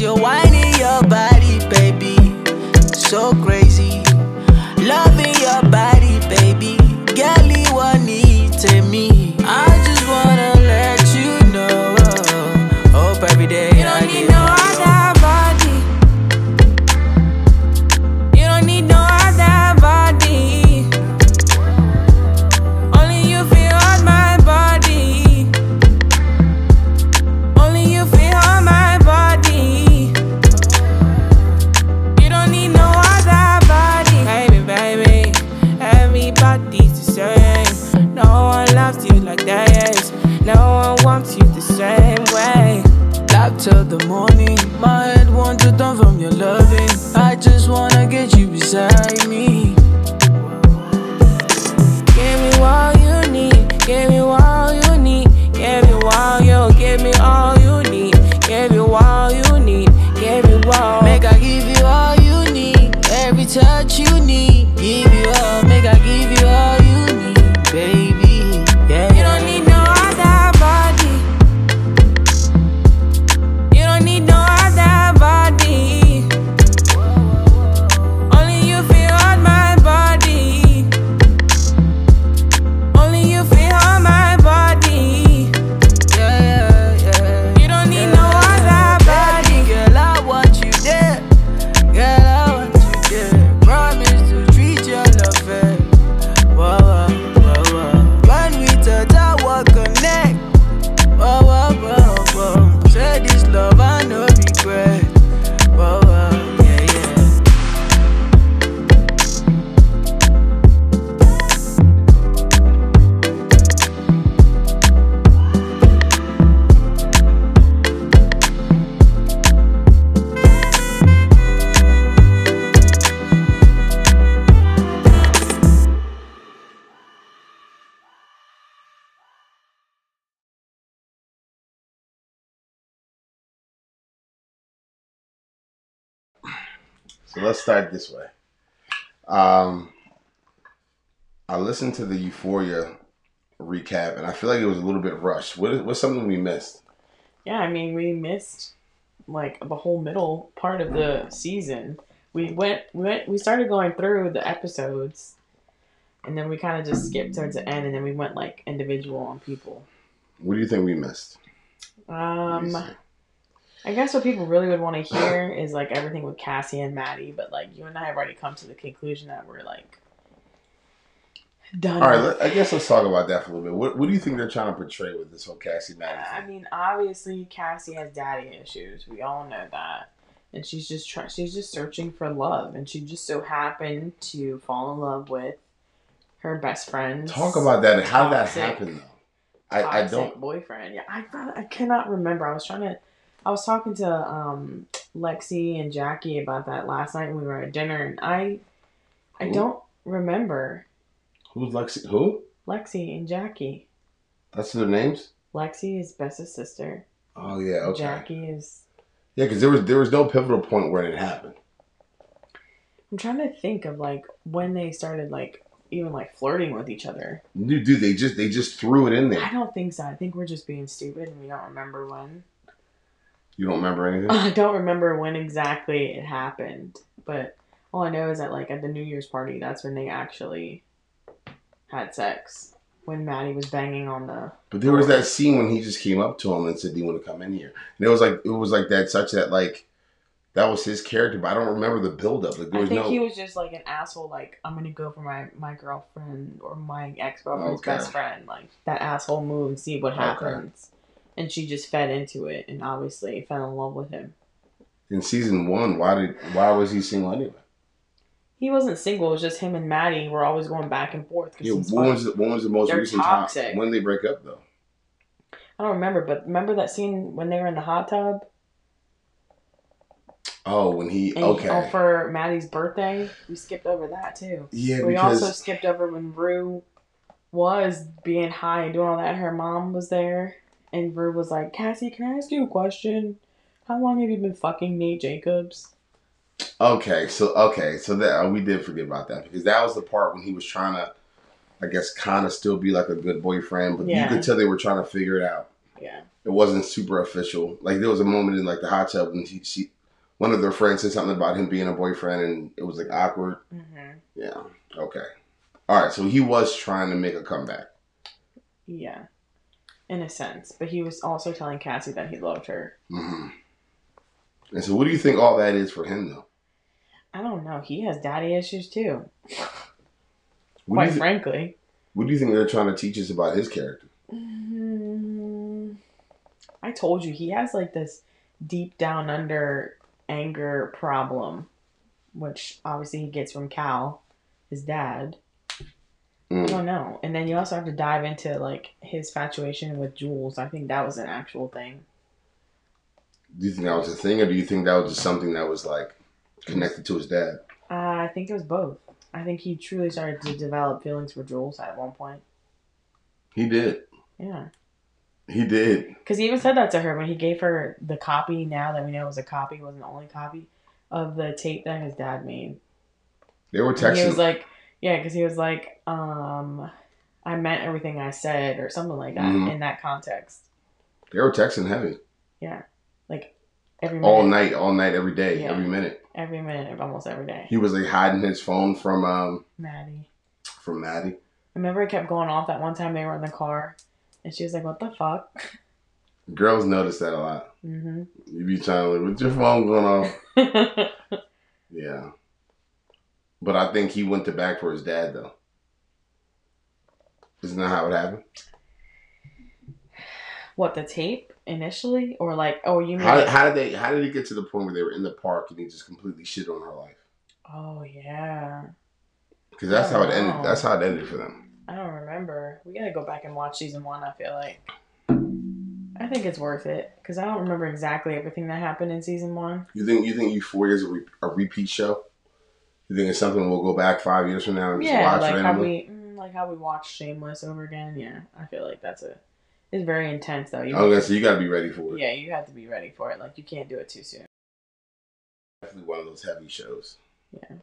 your wife. So let's start this way. Um, I listened to the Euphoria recap, and I feel like it was a little bit rushed. What is, what's something we missed? Yeah, I mean, we missed like the whole middle part of the season. We went, we went, we started going through the episodes, and then we kind of just skipped towards the end, and then we went like individual on people. What do you think we missed? Um, I guess what people really would want to hear is like everything with Cassie and Maddie, but like you and I have already come to the conclusion that we're like done. All right, I guess let's talk about that for a little bit. What, what do you think they're trying to portray with this whole Cassie Maddie? Thing? I mean, obviously Cassie has daddy issues. We all know that, and she's just try- she's just searching for love, and she just so happened to fall in love with her best friend. Talk about that. How did that happen though? I, I don't boyfriend. Yeah, I I cannot remember. I was trying to I was talking to um, Lexi and Jackie about that last night when we were at dinner, and I, I Who? don't remember. Who's Lexi? Who? Lexi and Jackie. That's their names. Lexi is Bess's sister. Oh yeah. Okay. Jackie is. Yeah, because there was there was no pivotal point where it happened. I'm trying to think of like when they started like even like flirting with each other. Dude, dude, they just they just threw it in there. I don't think so. I think we're just being stupid and we don't remember when. You don't remember anything? I don't remember when exactly it happened, but all I know is that like at the New Year's party, that's when they actually had sex. When Maddie was banging on the But there was that scene when he just came up to him and said, "Do you want to come in here?" And it was like it was like that, such that like that was his character. But I don't remember the buildup. Like there I think no. he was just like an asshole. Like I'm gonna go for my my girlfriend or my ex girlfriend's Okay. best friend. Like that asshole move and see what Okay. And she just fed into it and obviously fell in love with him. in season one, why did why was he single anyway? He wasn't single. It was just him and Maddie were always going back and forth. Yeah, when was the, when was the most They're recent toxic. time? When did they break up though? I don't remember, but remember that scene when they were in the hot tub Oh, when he and oh, okay. oh, for Maddie's birthday? We skipped over that too. yeah, we because also skipped over when Rue was being high and doing all that. Her mom was there, and Rue was like, "Cassie, can I ask you a question? How long have you been fucking Nate Jacobs?" Okay, so okay, so that uh, we did forget about that because that was the part when he was trying to, I guess, kind of still be like a good boyfriend, but you could tell they were trying to figure it out. Yeah, It wasn't super official. Like there was a moment in like the hot tub when he, she, one of their friends said something about him being a boyfriend, and it was like awkward. hmm Yeah. Okay. All right. So he was trying to make a comeback. yeah, in a sense. But he was also telling Cassie that he loved her. hmm And so, what do you think all that is for him, though? I don't know. He has daddy issues too. Quite thi- frankly. what do you think they're trying to teach us about his character? Mm, I told you he has like this deep down under anger problem, which obviously he gets from Cal, his dad. I Mm. don't know. And then you also have to dive into like his infatuation with Jules. I think that was an actual thing. Do you think that was a thing, or do you think that was just something that was like connected to his dad? Uh, I think it was both. I think he truly started to develop feelings for Jules at one point. He did. Yeah. He did. Because he even said that to her when he gave her the copy. Now that we know it was a copy, it wasn't the only copy of the tape that his dad made. They were And texting. he was like, yeah, because he was like, um, I meant everything I said, or something like that Mhm. in that context. they were texting heavy Yeah. Like every minute, all night, all night, every day, Yeah. every minute. every minute of almost every day. He was like hiding his phone from um Maddie. from Maddie. Remember, it kept going off that one time they were in the car, and she was like, "What the fuck?" Girls notice that a lot. hmm You be trying to like, what's your phone going off? Yeah. But I think he went to back for his dad though. Isn't that how it happened? what the tape initially, or like, oh, you mean? How, how did they how did it get to the point where they were in the park and he just completely shit on her life? oh yeah, Because that's how it Oh, ended. That's how it ended for them. I don't remember. We gotta go back and watch season one. I feel like. I think it's worth it because I don't remember exactly everything that happened in season one. You think you think Euphoria is a, re- a repeat show? You think it's something we'll go back five years from now and just Yeah, watch like how randomly? we mm, like how we watched Shameless over again. Yeah, I feel like that's a. It's very intense though. You I was gonna say you got to be ready for it. yeah, you have to be ready for it. Like you can't do it too soon. Definitely one of those heavy shows. Yeah.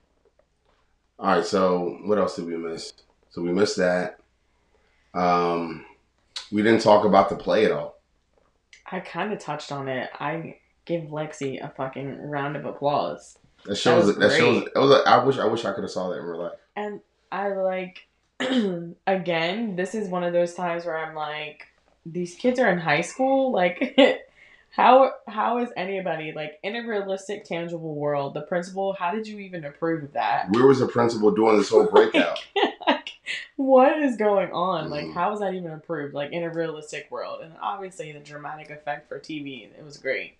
All right. So what else did we miss? So we missed that. Um, we didn't talk about the play at all. I kind of touched on it. I give Lexi a fucking round of applause. That shows. was That, shows. It was. I wish. I wish I could have saw that in real life. And I like, again, this is one of those times where I'm like, these kids are in high school. Like, how how is anybody like in a realistic, tangible world? The principal, how did you even approve of that? Where was the principal doing this whole breakout? like, what is going on? Like, Mhm. how is that even approved? Like in a realistic world, and obviously the dramatic effect for TV, it was great.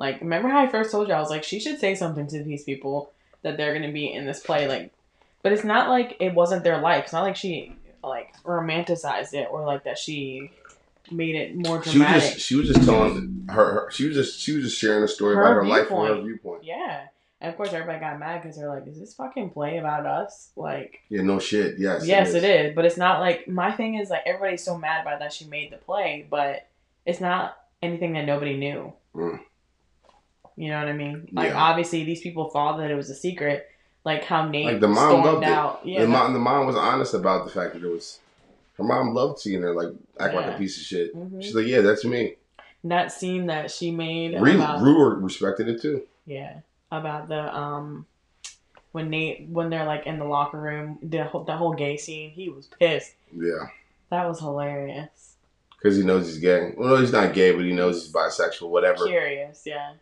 Like, remember how I first told you I was like, she should say something to these people that they're gonna be in this play, like, but it's not like it wasn't their life. It's not like she like romanticized it or like that she made it more she was dramatic. just. She was just telling her, her. She was just. She was just sharing a story Her about her life from her viewpoint. Yeah. And of course, everybody got mad because they're like, "Is this fucking play about us?" Like, Yeah, no shit. Yes. yes, it is. But it's not like my thing is like everybody's so mad about that she made the play, but it's not anything that nobody knew. Mm. You know what I mean? Like, Yeah. obviously, these people thought that it was a secret. Like how Nate Like, the mom loved it. out. Yeah, the mom, the mom was honest about the fact that it was. Her mom loved seeing her like act like a piece of shit. Mhm. She's like, yeah, that's me. that scene that she made Re- about Rue respected it too. yeah about the um when Nate when they're like in the locker room the whole, the whole gay scene he was pissed Yeah, that was hilarious because he knows he's gay. Well, no, he's not gay, but he knows he's bisexual. Whatever. curious yeah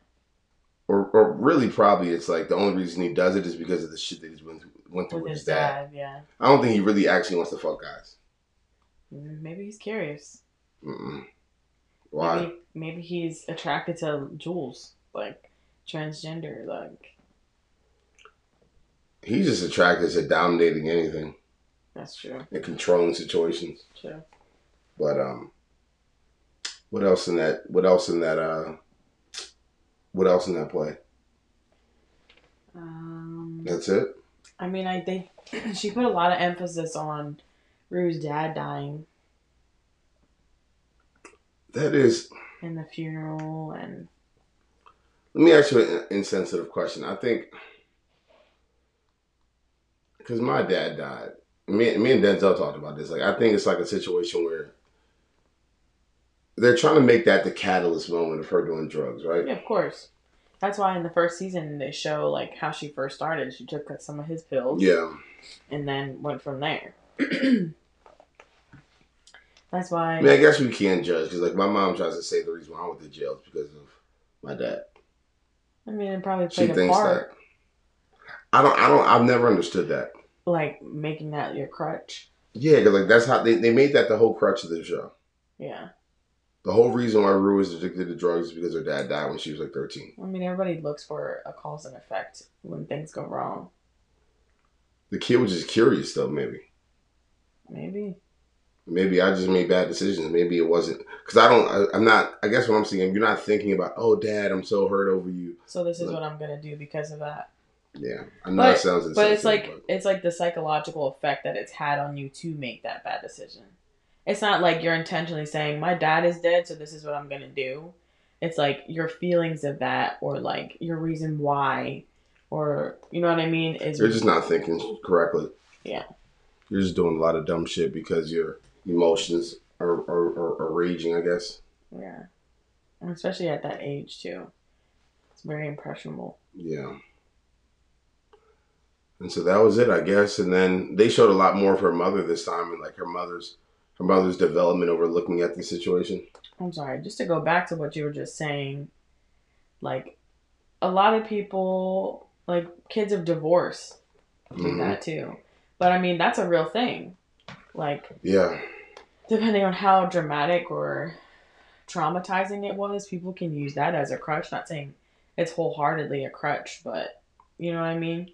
Or, or really, probably it's like the only reason he does it is because of the shit that he's went through, went through with his dad. dad yeah I don't think he really actually wants to fuck guys. Mm, maybe he's curious Mm-mm. Why? maybe maybe he's attracted to Jules like transgender like He's just attracted to dominating anything that's true and controlling situations. true But um, what else in that? What else in that? Uh, what else in that play? um That's it. I mean I think she put a lot of emphasis on Rue's dad dying That is. in the funeral and Let me ask you an insensitive question. I think because my dad died. Me, me and Denzel talked about this. Like, I think it's like a situation where they're trying to make that the catalyst moment of her doing drugs, right? Yeah, of course. That's why in the first season they show like how she first started. She took some of his pills, Yeah. and then went from there. That's why. I mean, I guess we can't judge because, like, my mom tries to say the reason why I went to jail is because of my dad. I mean, it probably She played a thinks part, that. I don't. I don't. I've never understood that. like making that your crutch. Yeah, because like that's how they, they made that the whole crutch of the show. Yeah, The whole reason why Rue was addicted to drugs is because her dad died when she was like thirteen. I mean, everybody looks for a cause and effect when things go wrong. The kid was just curious, though. Maybe. Maybe. Maybe I just made bad decisions. Maybe it wasn't because I don't. I, I'm not. I guess what I'm saying, you're not thinking about. Oh, Dad, I'm so hurt over you. So this is Look. what I'm gonna do because of that. Yeah, I know But- that sounds. Insane. But it's like it's like the psychological effect that it's had on you to make that bad decision. It's not like you're intentionally saying my dad is dead, so this is what I'm gonna do. It's like your feelings of that, or like your reason why, or you know what I mean. Is you're just not thinking correctly. Yeah. You're just doing a lot of dumb shit because your emotions are are, are, are raging. I guess. yeah, and especially at that age too. It's very impressionable. Yeah. And so that was it, I guess. And then they showed a lot more of her mother this time, and like her mother's her mother's development over looking at the situation. I'm sorry, just to go back to what you were just saying, like a lot of people, like kids of divorce, do Mhm. that too. But I mean, that's a real thing. Like, Yeah. depending on how dramatic or traumatizing it was, people can use that as a crutch. Not saying it's wholeheartedly a crutch, but you know what I mean?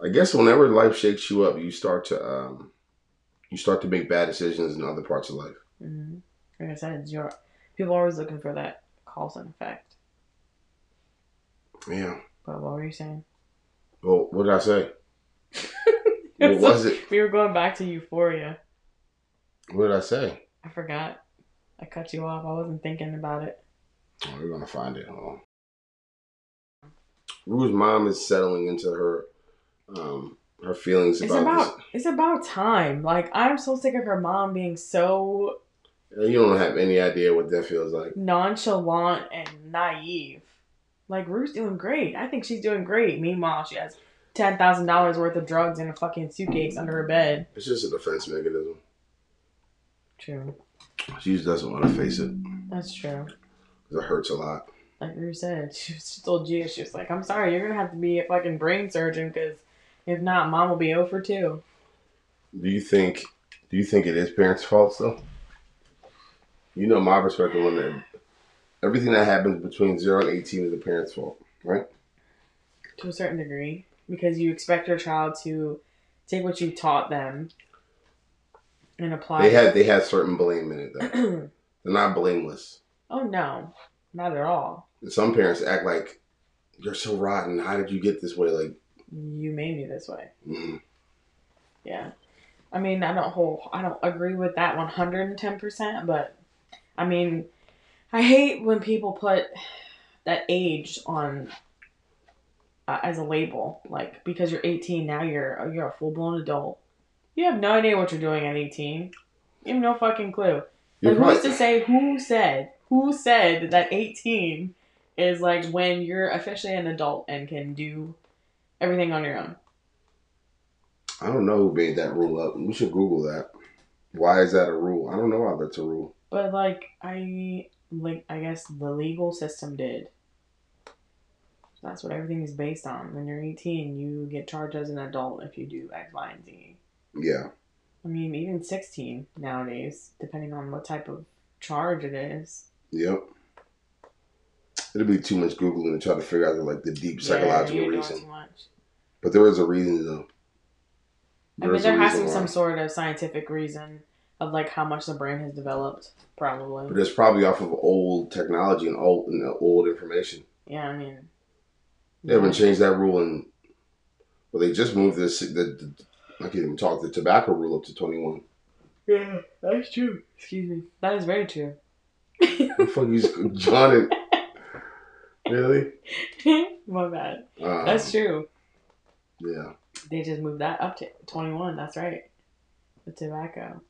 I guess whenever life shakes you up, you start to um, you start to make bad decisions in other parts of life. hmm Like I said, you're, people are always looking for that cause and effect. Yeah. But what were you saying? Well, what did I say? What was it? We were going back to Euphoria. What did I say? I forgot. I cut you off. I wasn't thinking about it. Oh, we're gonna find it. Hold. Rue's mom is settling into her um, her feelings It's about, about it's about time. Like I'm so sick of her mom being so. You don't have any idea what that feels like. nonchalant and naive. Like Rue's doing great. I think she's doing great. Meanwhile, she has ten thousand dollars worth of drugs in a fucking suitcase under her bed. It's just a defense mechanism. True. She just doesn't want to face it That's true. it hurts a lot. Like Ruth said, she, she told Gia, she was like, "I'm sorry, you're gonna have to be a fucking brain surgeon because if not, mom will be over too." Do you think? Do you think it is parents' fault though? You know my perspective on that. Everything that happens between zero and eighteen is the parents' fault, right? to a certain degree because you expect your child to take what you taught them and apply They had they had certain blame in it though. They're not blameless. oh no not at all some parents act like you're so rotten. How did you get this way? Like, You made me this way. mm, Yeah. I mean, I don't whole I don't agree with that 110%, but I mean, I hate when people put that age on uh, as a label, like because you're 18 now you're you're a full-blown adult. You have no idea what you're doing at 18. You have no fucking clue. you're Like, who's to say who said who said that 18 is like when you're officially an adult and can do everything on your own? I don't know who made that rule up. We should Google that. Why is that a rule? I don't know why that's a rule. But like I like I guess the legal system did. That's what everything is based on. When you're 18, you get charged as an adult if you do X, Y, and Z. Yeah. I mean, even 16 nowadays, depending on what type of charge it is. Yep. It'll be too much Googling to try to figure out the, like the deep Yeah, psychological you're doing reason. too much. But there is a reason though. I mean, there has to be some sort of scientific reason of like how much the brain has developed, probably. But it's probably off of old technology and old and old information. Yeah, I mean. They haven't changed that rule and well they just moved this the, the I can't even talk the tobacco rule up to twenty one. Yeah, that's true. Excuse me. That is very true. The fuck you John and Really? My bad. Um, That's true. Yeah. They just moved that up to 21. That's right. The tobacco.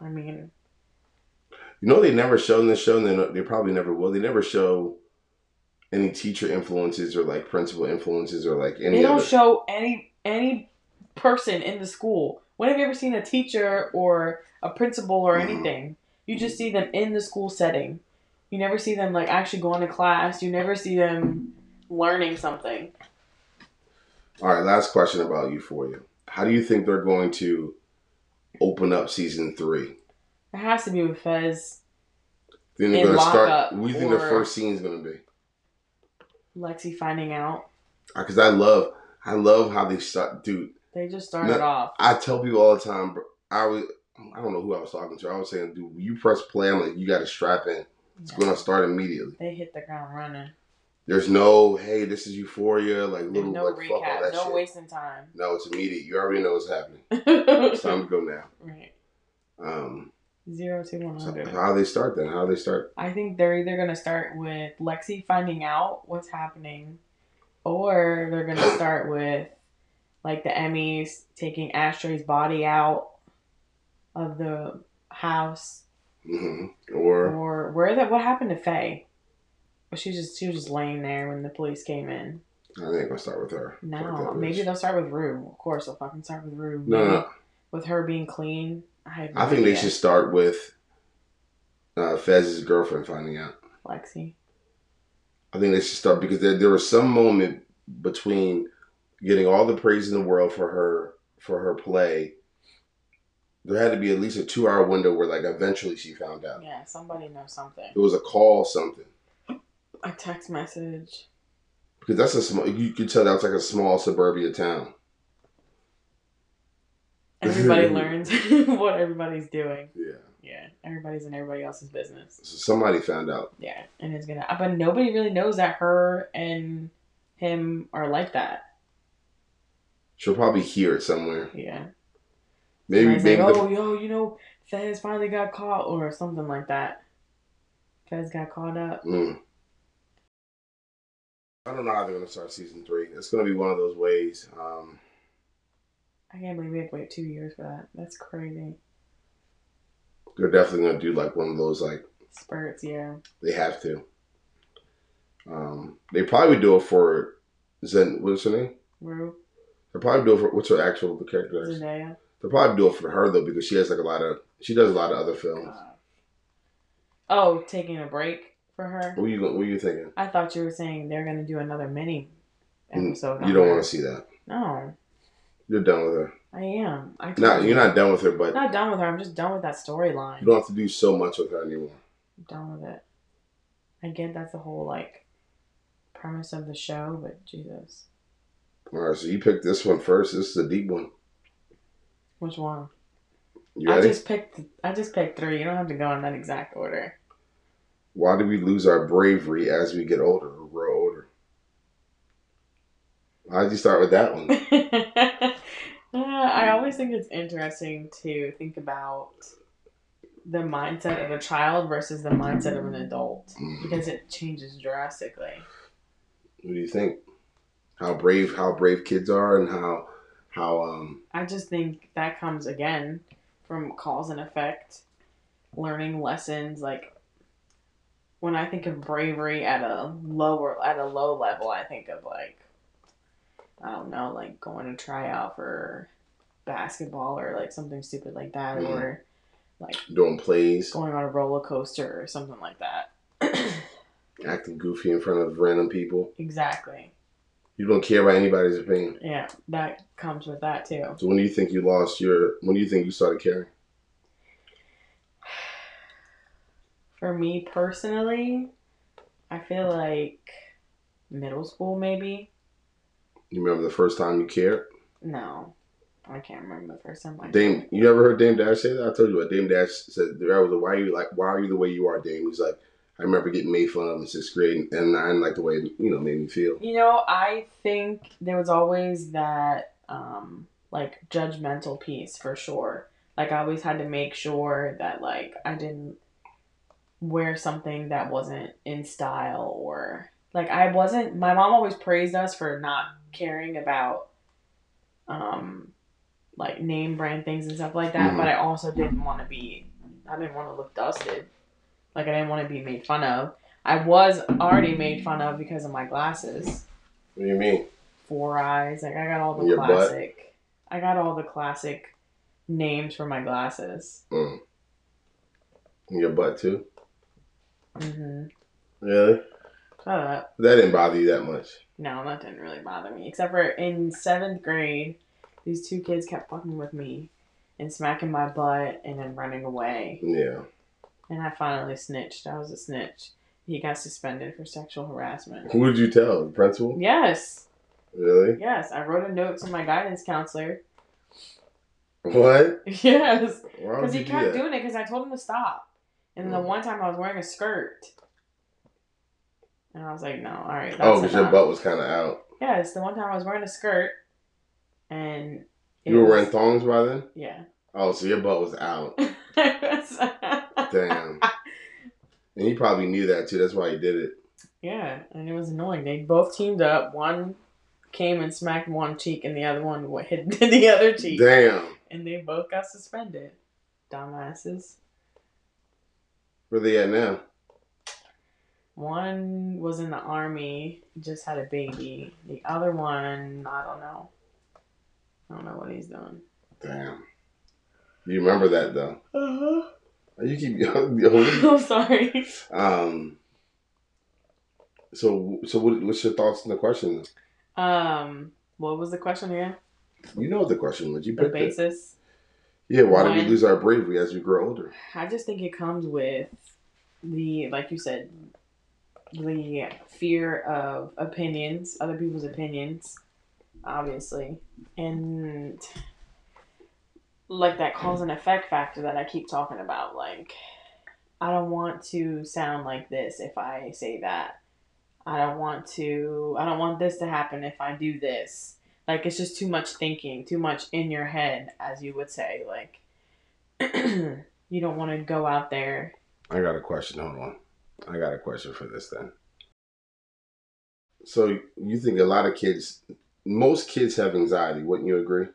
I mean, You know they never show in this show, and they, they probably never will. They never show any teacher influences or like principal influences or like any they don't other. show any any person in the school. When have you ever seen a teacher or a principal or Mhm. anything? You just see them in the school setting. You never see them like actually going to class. You never see them learning something. All right, last question about Euphoria. How do you think they're going to open up season three? It has to be with Fez, Then they're going to start. What do you think the first scene is going to be? Lexi finding out. Uh, because I love, I love how they start, dude. They just started No. off. I tell people all the time. I was, I don't know who I was talking to. I was saying, dude, you press play, I'm like, you got to strap in. It's Yeah. going to start immediately. They hit the ground running. There's no, hey, this is Euphoria, like little no like recap. No shit. wasting time. No, it's immediate. You already know what's happening. It's time to go now. right. Um, Zero to one so hundred. how they start then? How they start? I think they're either gonna start with Lexi finding out what's happening, or they're gonna start with like the EMTs taking Ashtray's body out of the house, hmm Or or where that what happened to Faye? Well, she just she was just laying there when the police came in. I think I'll start with her. No, maybe they'll start with Rue. Of course, they'll fucking start with Rue. No, Maybe no. With her being clean, I have no I think they should start with uh, Fez's girlfriend finding out. Lexi. I think they should start because there, there was some moment between getting all the praise in the world for her for her play. There had to be at least a two hour window where like eventually she found out. Yeah, somebody knows something. It was a call something. A text message. Because that's a small you could tell that was like a small suburbia town. Everybody learns what everybody's doing. Yeah. Yeah, everybody's in everybody else's business. So somebody found out. Yeah, and it's gonna. But nobody really knows that her and him are like that. She'll probably hear it somewhere. Yeah. Maybe maybe like, the, oh, yo, you know, Fez finally got caught, or something like that. Fez got caught up. Mm. I don't know how they're gonna start season three. It's gonna be one of those ways. Um, I can't believe we have to wait two years for that. That's crazy. they're definitely gonna do like one of those like Spurts, yeah. they have to. Um, they probably do it for Zen. What's her name? Rue, They probably do it for what's her actual character? name? Zendaya. They probably do it for her though because she has like a lot of she does a lot of other films. Oh, taking a break for her. What you what you thinking? I thought you were saying they're gonna do another mini episode. You don't want to see that. No, You're done with her. I am. I Not you. you're not done with her, but not done with her. I'm just done with that storyline. you don't have to do so much with her anymore. I'm done with it. I get that's the whole like premise of the show, but Jesus, All right, so you picked this one first. This is a deep one. Which one? You I just picked. I just picked three. You don't have to go in that exact order. Why do we lose our bravery as we get older or grow older? Why'd you start with that one? Uh, I always think it's interesting to think about the mindset of a child versus the mindset of an adult Mm. because it changes drastically. What do you think? How brave how brave kids are and how how um I just think that comes again from cause and effect, learning lessons. Like when I think of bravery at a lower at a low level, I think of like I don't know, like going to try out for basketball or like something stupid like that, Mhm. or like doing plays, going on a roller coaster or something like that. acting goofy in front of random people. exactly. You don't care about anybody's opinion. Yeah, that comes with that too. So when do you think you lost your when do you think you started caring? For me personally, I feel like middle school maybe. You remember the first time you cared? No, I can't remember the first time I. Dame, you never heard Dame Dash say that? I told you what Dame Dash said. There was a why are you like why are you the way you are, Dame? He's like, I remember getting made fun of in sixth grade, and I didn't like the way it, you know made me feel. You know, I think there was always that um like judgmental piece for sure. Like I always had to make sure that like I didn't wear something that wasn't in style or like I wasn't my mom always praised us for not caring about um like name brand things and stuff like that, Mhm. but I also didn't want to be I didn't want to look dusted. Like I didn't want to be made fun of. I was already made fun of because of my glasses. What do you mean? Four eyes. Like I got all the Your butt? classic I got all the classic names for my glasses. Mm. Your butt too? hmm Really? Shut up. That didn't bother you that much. No, that didn't really bother me. Except for in seventh grade, these two kids kept fucking with me and smacking my butt and then running away. Yeah. And I finally snitched. I was a snitch. He got suspended for sexual harassment. Who did you tell? The principal? Yes, Really? yes. I wrote a note to my guidance counselor. What? Yes, because he kept that? doing it because I told him to stop. And then the Mm. one time I was wearing a skirt. And I was like, no, all right. That's oh, because your butt was kind of out. Yes, the one time I was wearing a skirt. And. You were was- wearing thongs by then? Yeah. Oh, so your butt was out. Damn. And he probably knew that too. That's why he did it. yeah, and it was annoying. They both teamed up. One came and smacked one cheek, and the other one hit the other cheek. Damn. And they both got suspended. Dumbasses. Where they at now? One was in the army, just had a baby. The other one, I don't know. I don't know what he's doing. Damn. You remember that though? Uh-huh. You keep I'm sorry. um. So so what, what's your thoughts on the question? Um, what was the question again? You know what the question was. You The picked it. basis. Yeah. Why did we lose our bravery as we grow older? I just think it comes with the, like you said, the fear of opinions, other people's opinions, obviously, and like that cause and effect factor that I keep talking about. Like, I don't want to sound like this if I say that. I don't want to, I don't want this to happen if I do this. Like, it's just too much thinking, too much in your head, as you would say. Like, you don't want to go out there I got a question. Hold on. I got a question for this then. So you think a lot of kids, most kids have anxiety? Wouldn't you agree?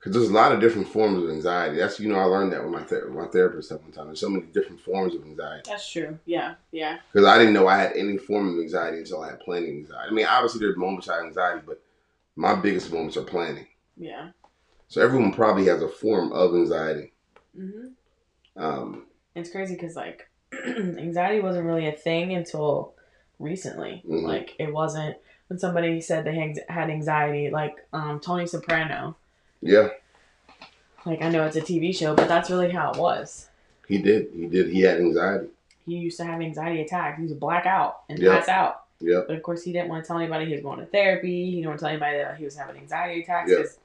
Because there's a lot of different forms of anxiety. That's you know I learned that with my ther- my therapist at one time. There's so many different forms of anxiety. That's true. Yeah, yeah. Because I didn't know I had any form of anxiety until I had planning anxiety. I mean, obviously there's moments I have anxiety, but my biggest moments are planning. Yeah. So everyone probably has a form of anxiety. hmm Um, It's crazy because like anxiety wasn't really a thing until recently. Mhm. Like it wasn't when somebody said they had had anxiety. Like um, Tony Soprano. Yeah, Like I know it's a TV show, but that's really how it was. he did. He did. He had anxiety. He used to have anxiety attacks. He to black out and Yeah. pass out. Yep. But of course, he didn't want to tell anybody he was going to therapy. He didn't want to tell anybody that he was having anxiety attacks. Yeah. 'cause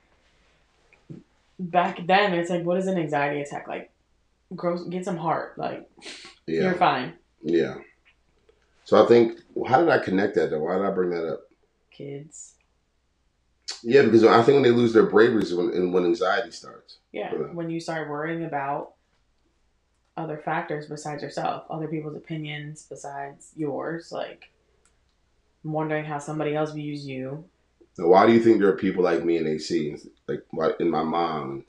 Back then, it's like, what is an anxiety attack? Like, grow, get some heart. Like, Yeah. you're fine. Yeah. So I think, well, how did I connect that though? Why did I bring that up? kids. Yeah, because I think when they lose their bravery is when, and when anxiety starts. Yeah, when you start worrying about other factors besides yourself, other people's opinions besides yours, like wondering how somebody else views you. Now, why do you think there are people like me and AC, like and my mom,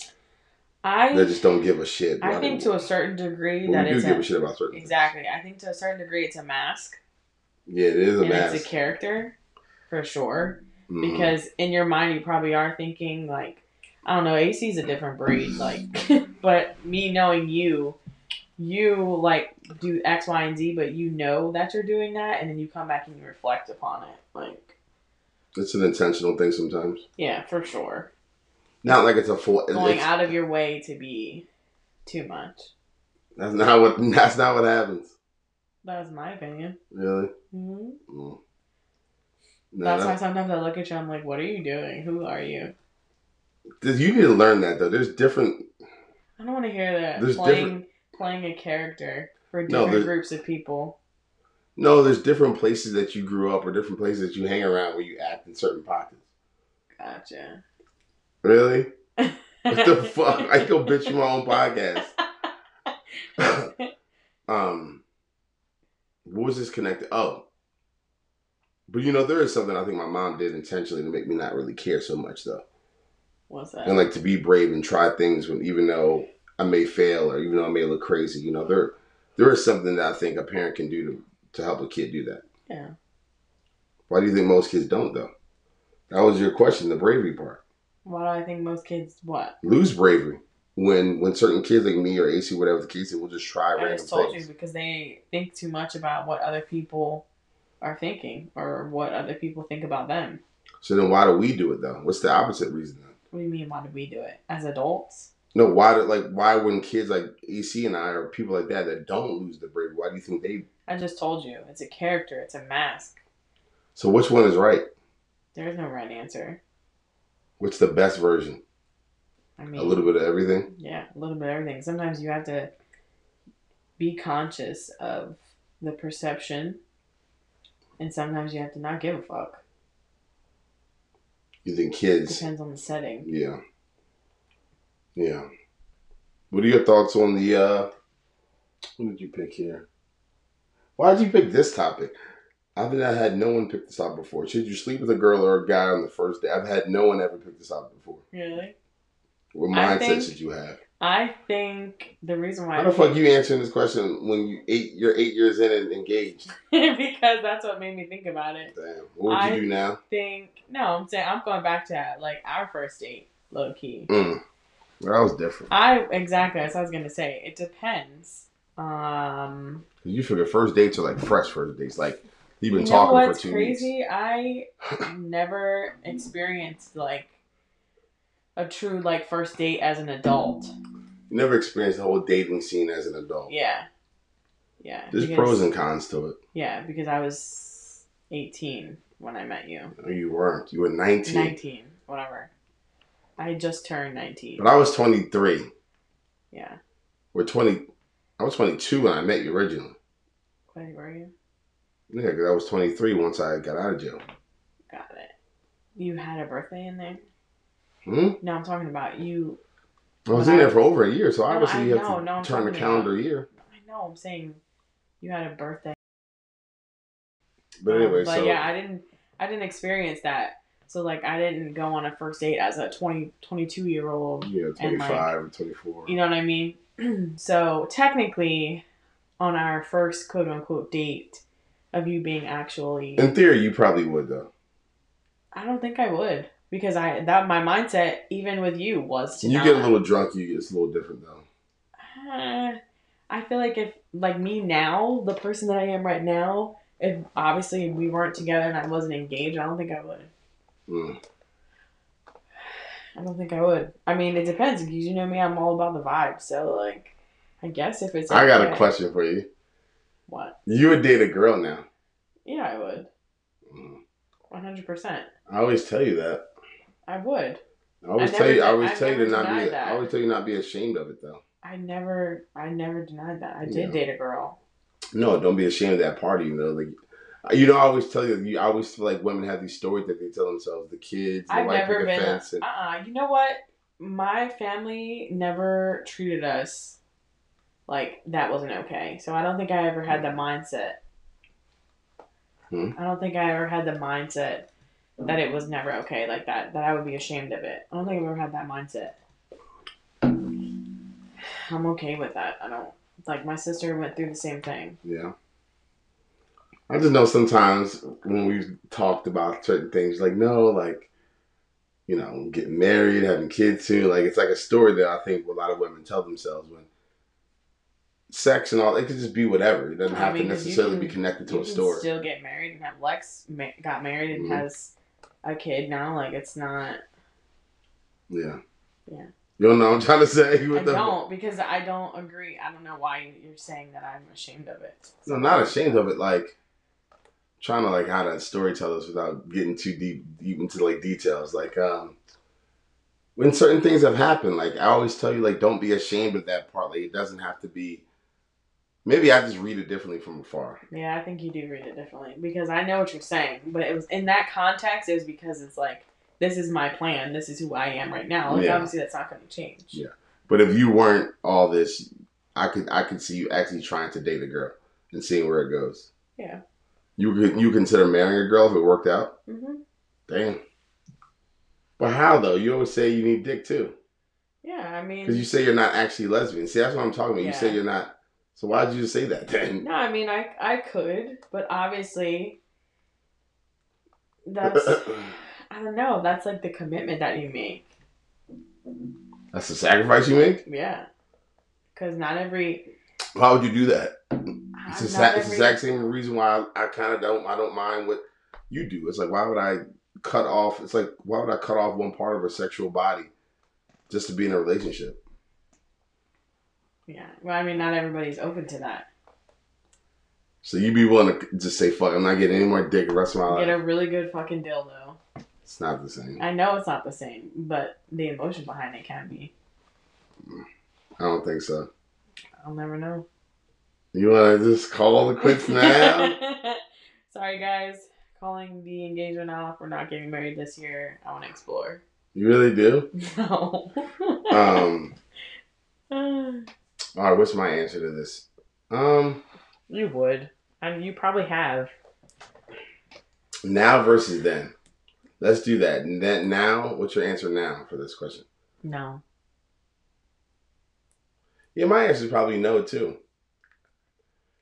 I that just don't give a shit? I think to a certain degree Well, that we do it's give a, a shit about certain things. exactly. I think to a certain degree it's a mask Yeah, it is a and mask. it's a character for sure. Mhm. Because in your mind you probably are thinking like I don't know, AC's a different breed, like but me knowing you, you like do X, Y, and Z, but you know that you're doing that and then you come back and you reflect upon it. Like, it's an intentional thing sometimes. yeah, for sure. Not like it's a full. Going out of your way to be too much. That's not what. That's not what happens. That was my opinion. Really. hmm Mm. No, That's why sometimes I look at you, I'm like, what are you doing? Who are you? you need to learn that though. There's different. I don't want to hear that. There's playing playing a character for different there's- groups of people. No, there's different places that you grew up or different places that you hang around where you act in certain pockets. Gotcha. Really? What the fuck? I go bitch you my own podcast. Um, what was this connected? Oh, but you know there is something I think my mom did intentionally to make me not really care so much though, What's that? and like to be brave and try things when even though I may fail or even though I may look crazy. You know there there is something that I think a parent can do to to help a kid do that. yeah. Why do you think most kids don't though? That was your question, the bravery part. Why do I think most kids what? Lose bravery when when certain kids like me or AC, whatever the case, is, will just try I random just told things. you because they think too much about what other people are thinking or what other people think about them. So then why do we do it though? What's the opposite reason then? What do you mean? Why do we do it as adults? No, why do like why when kids like AC and I or people like that that don't lose the bravery, why do you think they I just told you it's a character. It's a mask. so which one is right? There is no right answer. What's the best version? I mean, A little bit of everything? Yeah, a little bit of everything. Sometimes you have to be conscious of the perception, and sometimes you have to not give a fuck. You think kids Depends on the setting. Yeah. Yeah. What are your thoughts on the uh what did you pick here? Why did you pick this topic? I think I had no one pick this out before. Should you sleep with a girl or a guy on the first day? I've had no one ever pick this out before. Really? What mindset think- should you have? I think the reason why How the fuck you answering this question when you eight you're eight years in and engaged? because that's what made me think about it. Damn. What would I- you do now? Think no, I'm saying I'm going back to like our first date, low key. Mm. Well, that was different. I exactly as I was gonna say. It depends. Um, You figure first dates are like fresh first dates. Like you've been you know talking for what's two crazy? I never experienced like a true like first date as an adult. You never experienced the whole dating scene as an adult. Yeah, yeah. There's because- pros and cons to it. Yeah, because I was 18 when I met you. No, you weren't. You were 19. 19, whatever. I just turned 19. But I was 23. Yeah. We're 20. I was 22 when I met you originally. Wait, were you? Yeah, because I was 23 once I got out of jail. Got it. You had a birthday in there? Hmm? No, I'm talking about you. I was in I- there for over a year, so No, obviously I you have know, to no, turn the calendar year. I know, I'm saying you had a birthday. But Um, anyway, but so yeah, I didn't I didn't experience that. So like I didn't go on a first date as a 20 22 year old. yeah, and, 25 like, or 24. You know what I mean? so technically on our first quote unquote date of you being actually in theory, you probably would though. I don't think I would because I that my mindset even with you was to You not, get a little drunk, you it's a little different though. Uh, I feel like if like me now, the person that I am right now, if obviously we weren't together and I wasn't engaged, I don't think I would. Mm. I don't think I would. I mean, it depends because you know me, I'm all about the vibe. So like, I guess if it's I got a question for you. What? You would date a girl now. Yeah, I would. Mm. One hundred percent. I always tell you that. I would. I always I tell you. I always I tell you to not be. that. I always tell you not be ashamed of it though. I never, I never denied that. I did date a girl. No, don't be ashamed of that party. You know, like You know, I always tell you, you I always feel like women have these stories that they tell themselves, the kids, the I've white never been. fence, and Uh uh You know what? My family never treated us like that wasn't okay. So I don't think I ever had the mindset. Hmm. I don't think I ever had the mindset that it was never okay like that. That I would be ashamed of it. I don't think I've ever had that mindset. I'm okay with that. I don't like my sister went through the same thing. Yeah. I just know sometimes when we've talked about certain things, like, no, like, you know, getting married, having kids too, like, it's like a story that I think a lot of women tell themselves when sex and all, it could just be whatever. It doesn't I have mean, to necessarily can- be connected to you a can story. Still get married and have Lex ma- got married and Mhm. has a kid now. Like it's not. Yeah. Yeah. You don't know what I'm trying to say? I the, don't because I don't agree. I don't know why you're saying that I'm ashamed of it. No, not ashamed of it. Like, trying to, like, how to storytell this without getting too deep, deep into, like, details. Like, um, when certain things have happened, like, I always tell you, like, don't be ashamed of that part. Like, it doesn't have to be. Maybe I just read it differently from afar. Yeah, I think you do read it differently because I know what you're saying, but it was in that context. It was because it's like this is my plan. This is who I am right now. Like Yeah. obviously that's not going to change. Yeah. But if you weren't all this, I could I could see you actually trying to date a girl and seeing where it goes. Yeah. You could you consider marrying a girl if it worked out? Mm-hmm. Damn. But how though? You always say you need dick too. Yeah, I mean, Because you say you're not actually lesbian. See, that's what I'm talking about. You say you're not. So why did you say that then? no, I mean, I I could, but obviously, that's I don't know. That's like the commitment that you make. That's the sacrifice you make. Yeah, because not every Why would you do that? It's the, sa- it's the every- exact same reason why I, I kind of don't. I don't mind what you do. It's like why would I cut off? It's like why would I cut off one part of a sexual body just to be in a relationship? Yeah, well, I mean, not everybody's open to that. So you'd be willing to just say, "Fuck, I'm not getting any more dick the rest of my life." Get a really good fucking dildo. It's not the same. I know it's not the same, but the emotion behind it can be. I don't think so. I'll never know. You want to just call the quits now? Sorry, guys. Calling the engagement off. We're not getting married this year. I want to explore. you really do? No. Um. All right. What's my answer to this? Um. you would. I mean, you probably have. Now versus then. Let's do that. And then now, what's your answer now for this question? No. Yeah, my answer is probably no too.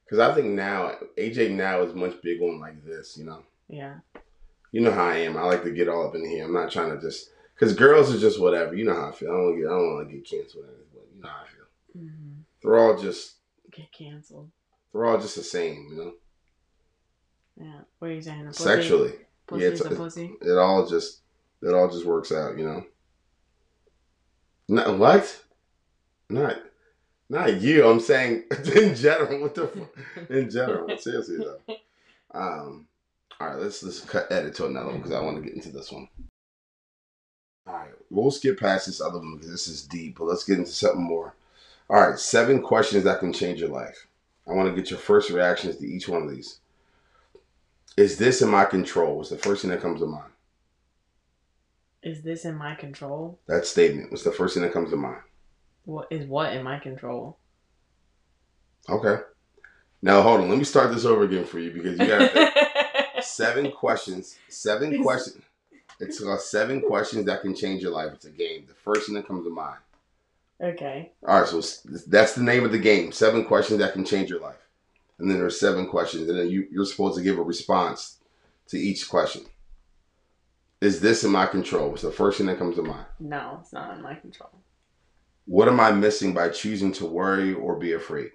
Because I think now AJ now is much big on like this. You know, Yeah. you know how I am. I like to get all up in here. I'm not trying to just because girls are just whatever. You know how I feel. I don't get. I don't want to get canceled. But you know how I feel. hmm They're all just. Get canceled. They're all just the same. You know, Yeah. What are you saying? Pussy? sexually. Pussy's yeah, it's- a pussy. It all just. It all just works out. You know. Not what? Not. Not you. I'm saying in general. What the? Fuck? in general. Seriously though. Um, all right, let's let's cut edit to another one because I want to get into this one. All right, we'll skip past this other one because this is deep, but let's get into something more. All right, seven questions that can change your life. I want to get your first reactions to each one of these. Is this in my control? Was the first thing that comes to mind. Is this in my control? That statement was the first thing that comes to mind. What is what in my control? Okay. Now hold on. Let me start this over again for you because you got seven questions. Seven questions. It's got seven questions that can change your life. It's a game. The first thing that comes to mind. Okay. All right, so that's the name of the game. Seven questions that can change your life. And then there's seven questions, and then you, you're supposed to give a response to each question. Is this in my control? It's the first thing that comes to mind. No, it's not in my control. What am I missing by choosing to worry or be afraid?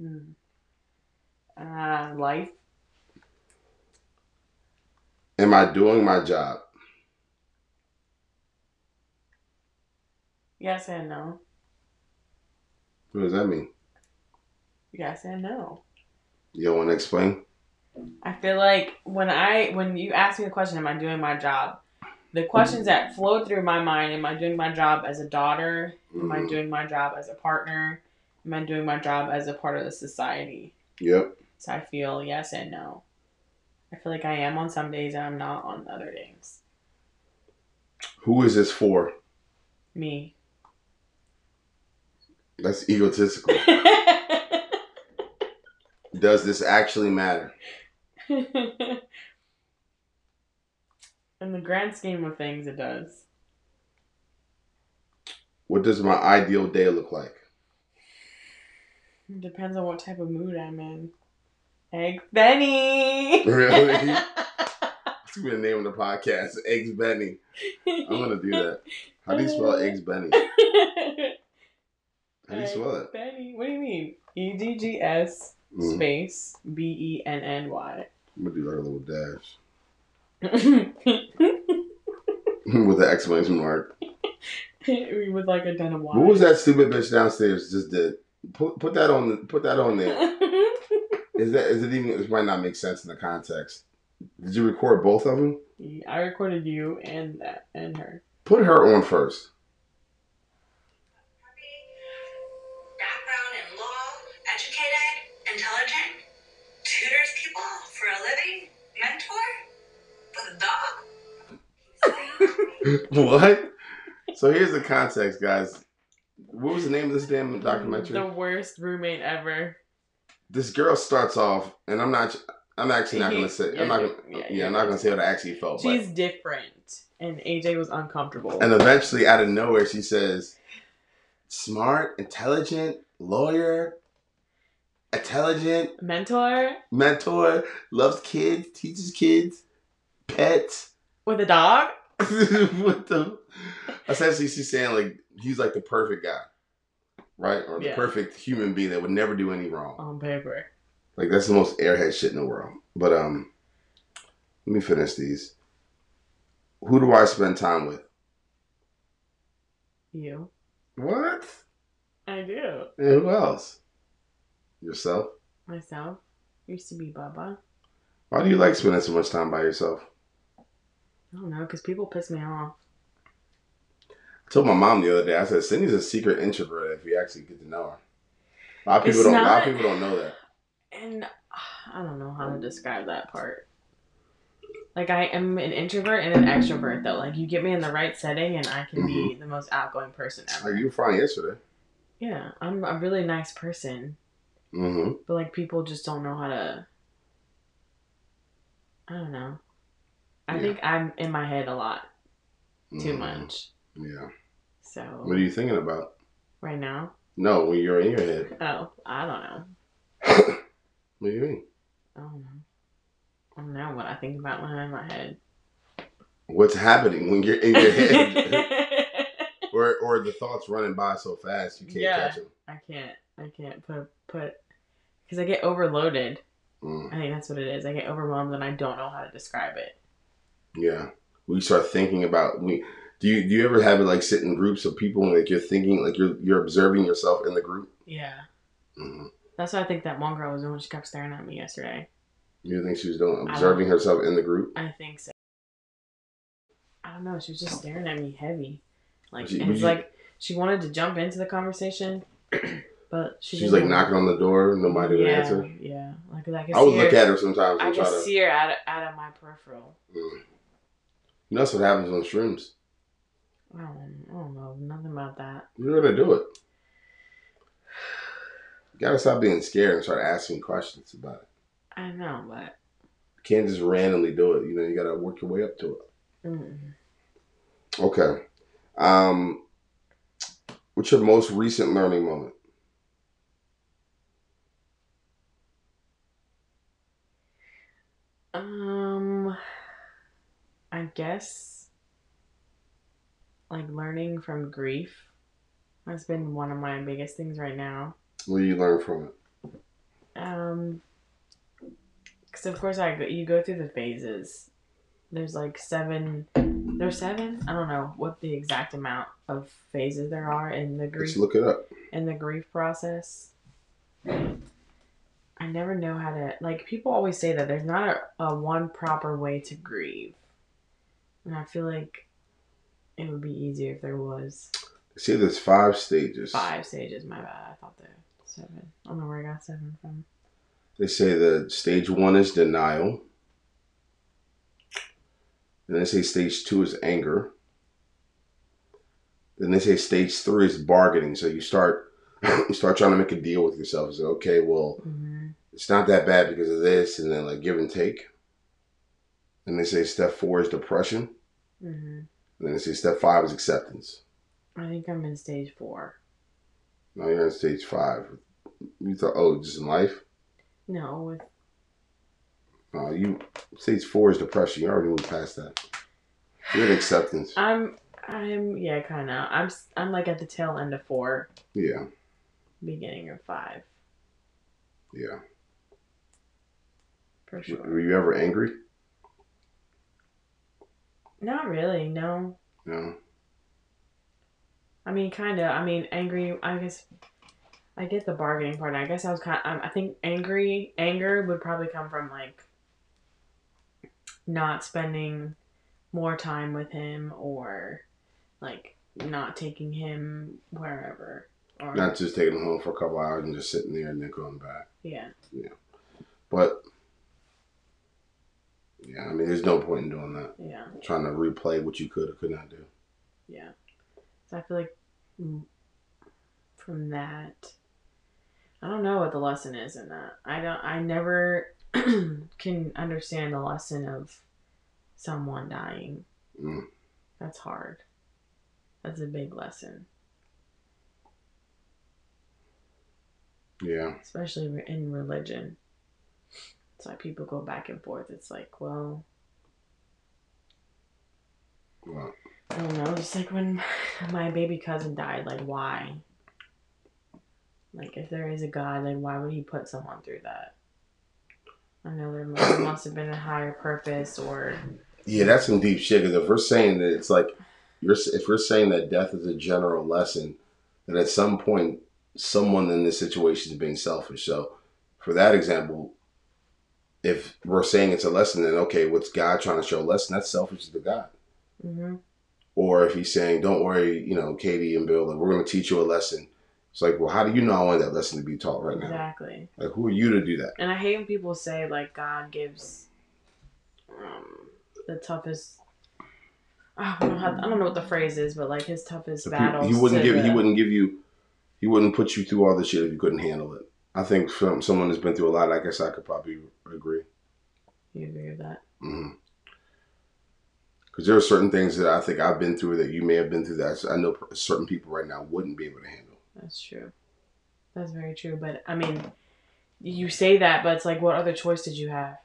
Mm. Uh, life. Am I doing my job? Yes and no. What does that mean? Yes and no. You don't want to explain? I feel like when I when you ask me the question, am I doing my job? The questions that flow through my mind, am I doing my job as a daughter? Am I Mhm. doing my job as a partner? Am I doing my job as a part of the society? Yep. So I feel yes and no. I feel like I am on some days and I'm not on other days. Who is this for? Me. That's egotistical. Does this actually matter? In the grand scheme of things, it does. What does my ideal day look like? It depends on what type of mood I'm in. Egg Benny! Really? That's gonna be the name of the podcast. Eggs Benny. I'm gonna do that. How do you spell eggs Benny? How do you spell it? Benny. What do you mean? E D G S Mm, space B E N N Y. I'm gonna do like a little dash with the exclamation mark. With like a ton of. What was that stupid bitch downstairs just did? Put put that on put that on there. Is that is it even? This might not make sense in the context. Did you record both of them? I recorded you and that and her. Put her on first. what? So here's the context, guys. What was the name of this damn documentary? The worst roommate ever. This girl starts off, and I'm not. I'm actually not gonna say. I'm not gonna. Yeah, Yeah, I'm not gonna say what I actually felt. She's different, and AJ was uncomfortable. And eventually, out of nowhere, she says, "Smart, intelligent, lawyer, intelligent, Mentor mentor, loves kids, teaches kids, pets." with a dog. what the? Essentially, she's saying like he's like the perfect guy, right? Or the Yeah. perfect human being that would never do any wrong. on paper. Like that's the most airhead shit in the world. But um, let me finish these. Who do I spend time with? You. What? I do. And who else? Yourself. Myself. Used to be Baba. Why do you like spending so much time by yourself? I don't know, because people piss me off. I told my mom the other day. I said Cindy's a secret introvert. If you actually get to know her, a lot of people It's don't. A lot of people don't know that. And I don't know how to describe that part. Like I am an introvert and an extrovert though. Like you get me in the right setting and I can be the most outgoing person ever. Like you were fine yesterday. Yeah, I'm a really nice person, Mm-hmm. but like people just don't know how to. I don't know. I Yeah. think I'm in my head a lot too Mhm. much. Yeah. So What are you thinking about? right now, No, when you're in your head. oh, I don't know. what do you mean? I don't know. I don't know what I think about when I'm in my head. What's happening when you're in your head? or or the thoughts running by so fast you can't Yeah. catch them. I can't. I can't put put because I get overloaded. Mm, I think that's what it is. I get overwhelmed and I don't know how to describe it. Yeah. We start thinking about we. Do you do you ever have it like sit in groups of people and like you're thinking like you're you're observing yourself in the group? Yeah, hmm that's what I think that one girl was doing. She kept staring at me yesterday. You think she was doing observing herself in the group? I think so. I don't know. She was just staring at me heavy, like She- it's you- like she wanted to jump into the conversation, but she She's like knocking on the door, nobody would yeah, answer. Yeah, like I can I would look at her sometimes I and try to. see her out of, out of my peripheral. Mm. You know that's what happens on shrooms. I don't, I don't know nothing about that. You're gonna do it. You gotta stop being scared and start asking questions about it. I know, but You can't just randomly do it. You know, you gotta work your way up to it. mm, Okay. Um, what's your most recent learning moment? I guess like learning from grief has been one of my biggest things right now. What do you learn from it? Um, because of course I go, you go through the phases. There's like seven. There's seven. I don't know what the exact amount of phases there are in the grief Let's look it up. in the grief process. I never know how to like. People always say that there's not a, a one proper way to grieve, and I feel like it would be easier if there was See, there's five stages. five stages. My bad. I thought there were seven. I don't know where I got seven from. They say the stage one is denial. Then they say stage two is anger. Then they say stage three is bargaining. So you start you start trying to make a deal with yourself and say, okay, well, hmm it's not that bad because of this, and then like give and take. And they say step four is depression. hmm And then they say step five is acceptance. I think I'm in stage four. No, you're in stage five. You thought, oh, just in life? No, with No, you stage four is depression. You already moved past that. You're in acceptance. I'm I'm yeah, kind of. I'm I'm like at the tail end of four, Yeah, beginning of five, yeah. for sure. Were you ever angry? Not really. No. No. I mean, kind of. I mean, angry. I guess I get the bargaining part. I guess I was kind. Of, um, I think angry. Anger would probably come from like not spending more time with him, or like not taking him wherever. Or Not just taking him home for a couple hours and just sitting there and then going back. Yeah. Yeah. But yeah, I mean, there's no point in doing that. Yeah. Trying to replay what you could or could not do. Yeah. So I feel like mm, from that, I don't know what the lesson is in that. I don't. I never can understand the lesson of someone dying. Mm. That's hard. That's a big lesson, Yeah. especially in religion. That's why people go back and forth. It's like, well, Well, I don't know. Just like when my baby cousin died, like why? Like if there is a God, like why would he put someone through that? I know there must, must have been a higher purpose, or yeah, that's some deep shit. Because if we're saying that it's like you're, if we're saying that death is a general lesson, then at some point someone in this situation is being selfish. So, for that example, if we're saying it's a lesson, then okay, what's God trying to show a lesson? That's selfish to God. hmm Or if he's saying, "Don't worry, you know, Katie and Bill, we're going to teach you a lesson." It's like, well, how do you know I want that lesson to be taught right now? exactly. Like, who are you to do that? And I hate when people say like God gives um, the toughest. I don't, I don't know what the phrase is, but like his toughest The battles. he wouldn't to give. He wouldn't give you. He wouldn't put you through all this shit if you couldn't handle it. I think from someone that's been through a lot, I guess I could probably agree. You agree with that? Mm-hmm. Because there are certain things that I think I've been through that you may have been through that I know certain people right now wouldn't be able to handle. That's true. That's very true. But I mean, you say that, but it's like, what other choice did you have?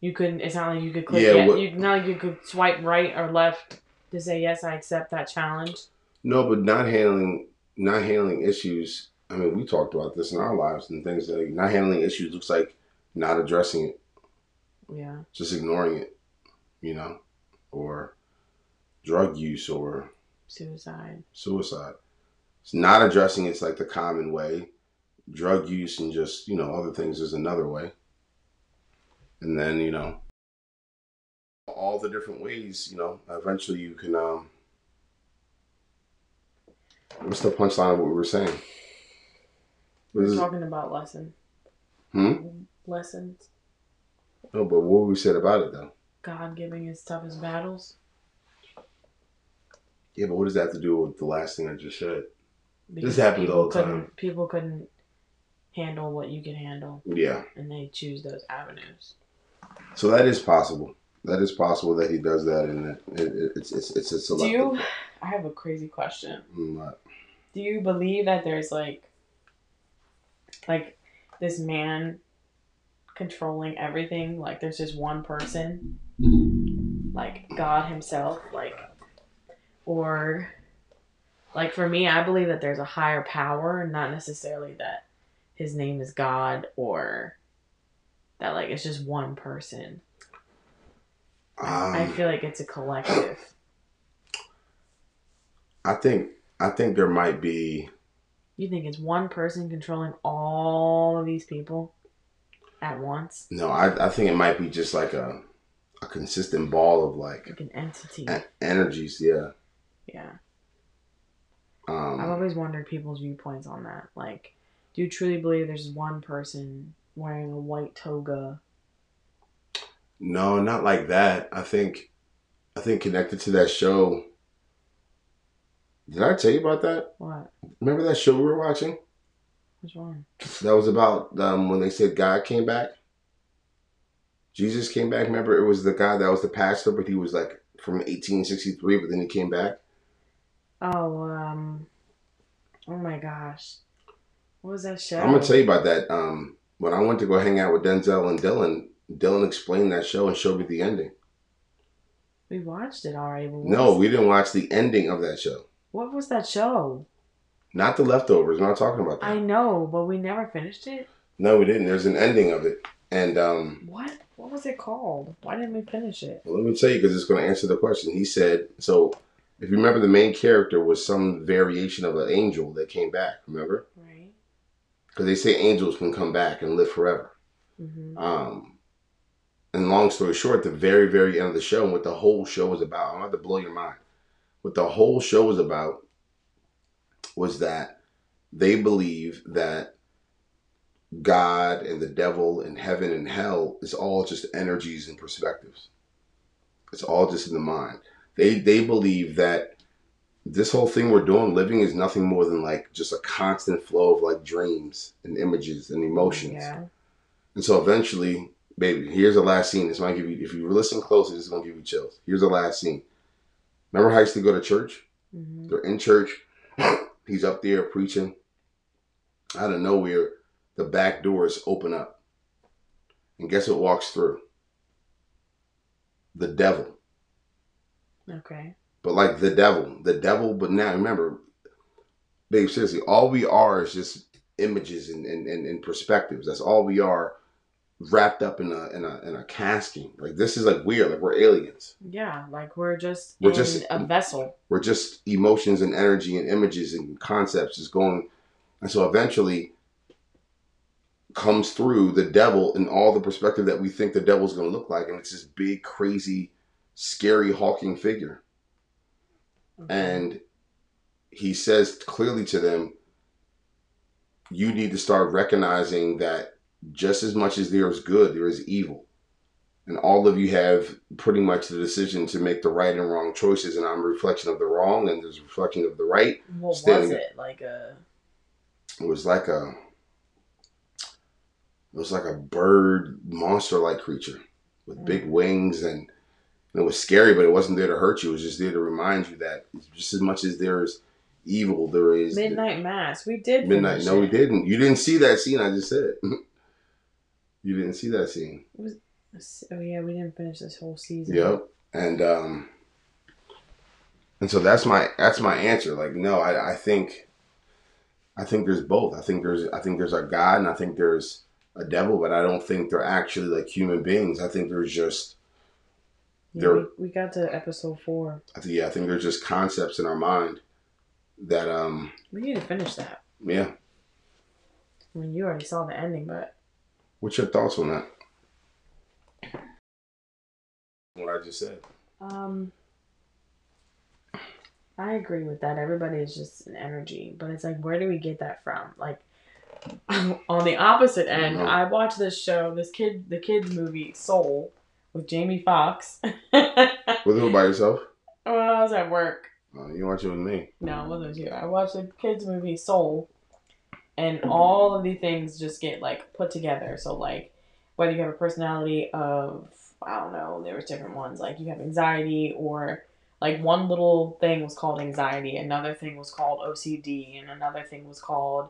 You couldn't. It's not like you could click. Yeah, what- you not like you could swipe right or left to say yes, I accept that challenge. No, but not handling not handling issues. I mean, we talked about this in our lives and things like not handling issues looks like not addressing it, Yeah, just ignoring it, you know, or drug use or suicide. suicide. It's not addressing it's like the common way. Drug use and just, you know, other things is another way. And then, you know, all the different ways, you know, eventually you can um what's the punchline of what we were saying? What We're talking about lesson. Hmm? Lessons. No, but what we said about it though. God giving his toughest battles. Yeah, but what does that have to do with the last thing I just said? Because happens all the time. People couldn't handle what you could handle, Yeah. and they choose those avenues. So that is possible. That is possible that he does that and it, it, it's it's it's a Do you? I have a crazy question. Mm, uh, do you believe that there's like like this man controlling everything like there's just one person like god himself like or like for me i believe that there's a higher power not necessarily that his name is god or that like it's just one person. I Um, feel like it's a collective. I think I think there might be you think it's one person controlling all of these people at once no. I I think it might be just like a a consistent ball of like like an entity energies. Yeah. yeah I've Um. always wondered people's viewpoints on that. Like, Do you truly believe there's one person wearing a white toga? No, not like that. I think, I think connected to that show. Did I tell you about that? What? Remember that show we were watching? Which one? That was about um, when they said God came back. Jesus came back. Remember, it was the guy that was the pastor, but he was like from 1863, but then he came back. Oh, um, oh my gosh, what was that show? I'm gonna tell you about that. Um, when I went to go hang out with Denzel and Dylan, Dylan explained that show and showed me the ending. We watched it already. No, we didn't watch the ending of that show. What was that show? Not the leftovers. We're not talking about that. I know, but we never finished it. No, we didn't. There's an ending of it, and um, What? What was it called? Why didn't we finish it? Well, let me tell you because it's going to answer the question. He said, so if you remember, the main character was some variation of an angel that came back, remember? Right. Because they say angels can come back and live forever. Mm-hmm. Um, and long story short, the very, very end of the show, and what the whole show was about, I'm about to blow your mind. What the whole show was about was that they believe that God and the devil and heaven and hell is all just energies and perspectives. It's all just in the mind. They they believe that this whole thing we're doing, living, is nothing more than like just a constant flow of like dreams and images and emotions. Yeah. And so eventually, baby, here's the last scene. This might give you, if you listen closely, this is gonna give you chills. Here's the last scene. Remember how I used to go to church? Mm-hmm. They're in church. He's up there preaching. Out of nowhere, the back doors open up. And guess what walks through? The devil. Okay. But like the devil. The devil, but now remember, babe, seriously, all we are is just images and, and, and, and perspectives. That's all we are wrapped up in a in a in a casting. Like this is like weird, like we're aliens. Yeah, like we're just We're just- a vessel. we're just emotions and energy and images and concepts is going and so eventually comes through the devil in all the perspective that we think the devil's going to look like and it's this big crazy scary hulking figure and he says clearly to them you need to start recognizing that just as much as there is good there is evil. And all of you have pretty much the decision to make the right and wrong choices and i'm a reflection of the wrong and there's a reflection of the right what was it? Like a it was like a it was like a bird monster like creature with big hmm. wings and, and it was scary but it wasn't there to hurt you. It was just there to remind you that just as much as there's evil there is midnight mass. We did midnight no we didn't. You didn't see that scene i just said you didn't see that scene Was Oh yeah, we didn't finish this whole season. Yep. And um and so that's my that's my answer. Like no, I I think I think there's both. I think there's I think there's a God and I think there's a devil, but I don't think they're actually like human beings. I think there's just Yeah, we, we got to episode four. I think yeah, I think there's just concepts in our mind that um We need to finish that. yeah. I mean, you already saw the ending, but What's your thoughts on that? What I just said. um, I agree with that. Everybody is just an energy, but it's like, where do we get that from? Like, on the opposite end, No. I watched this show, this kid, the kids movie Soul with Jamie Foxx. With who by yourself? I was at work. Uh, you watch it with me. No, it wasn't you. I watched the kids movie Soul, and all of the things just get like put together. So like, whether you have a personality of I don't know, there was different ones. Like you have anxiety, or like one little thing was called anxiety, another thing was called OCD, and another thing was called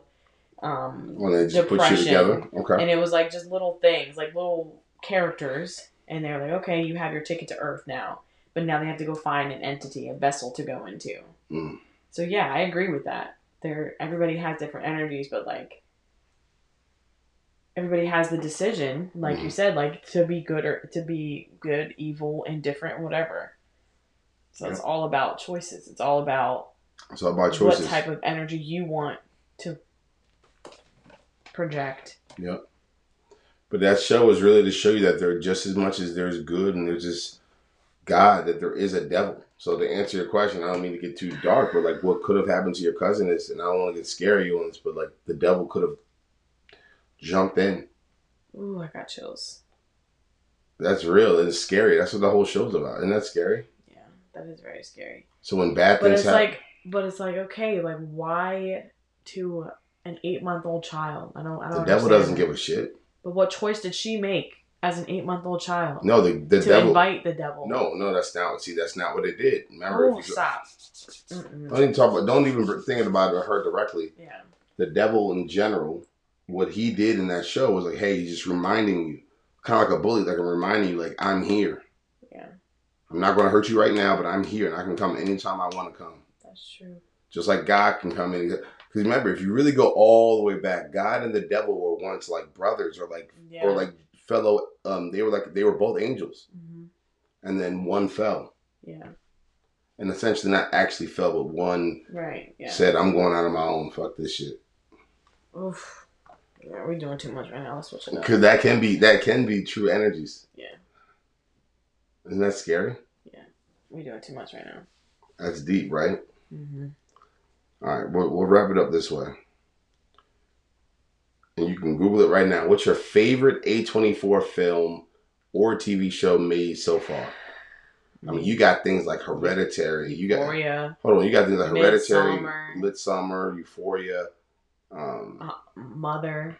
um, Well they just put you depression. together. Okay. And it was like just little things, like little characters. And they're like, okay, you have your ticket to Earth now. But now they have to go find an entity, a vessel to go into. Mm. So yeah, I agree with that. There everybody has different energies, but like everybody has the decision, like you Mhm. said, like to be good or to be good, evil, indifferent, whatever. So it's all about choices. It's all about It's all about choices. what type of energy you want to project. Yep. But that show is really to show you that there just as much as there's good and there's just God, that there is a devil. So to answer your question, I don't mean to get too dark, but like what could have happened to your cousin is, and I don't want to get scary on this, but like the devil could have jumped in. Ooh, I got chills. That's real. It's scary. That's what the whole show's about. Isn't that scary? Yeah, that is very scary. So when bad But things it's happen, like, but it's like, okay, like why to an eight month old child? I don't, I don't. devil understand doesn't give a shit. But what choice did she make as an eight month old child? No, the the to devil. invite the devil. No, no, that's not. See, that's not what it did. Remember, Oh, if you, stop. Mm-mm. don't even talk about. Don't even think about it, her directly. Yeah. The devil in general, what he did in that show was like, hey, he's just reminding you, kind of like a bully, like I'm reminding you, like I'm here. Yeah. I'm not going to hurt you right now, but I'm here, and I can come anytime I want to come. That's true. Just like God can come in. Because remember, if you really go all the way back, God and the devil were once like brothers, or like Yeah. or like fellow. Um, they were like they were both angels, hmm and then one fell, Yeah. and essentially not actually fell, but one Right. Yeah. said, "I'm going out on my own. Fuck this shit." Oof. Yeah, we're doing too much right now. Let's switch it up. Because that can be that can be true energies. Yeah. Isn't that scary? Yeah, we're doing too much right now. That's deep, right? Mm-hmm. All right, we'll, we'll wrap it up this way. And you can Google it right now. What's your favorite A24 film or TV show made so far? I mean, you got things like Hereditary. You got Euphoria, hold on, you got things like Hereditary, Midsommar. Midsummer, Euphoria, um, uh, Mother.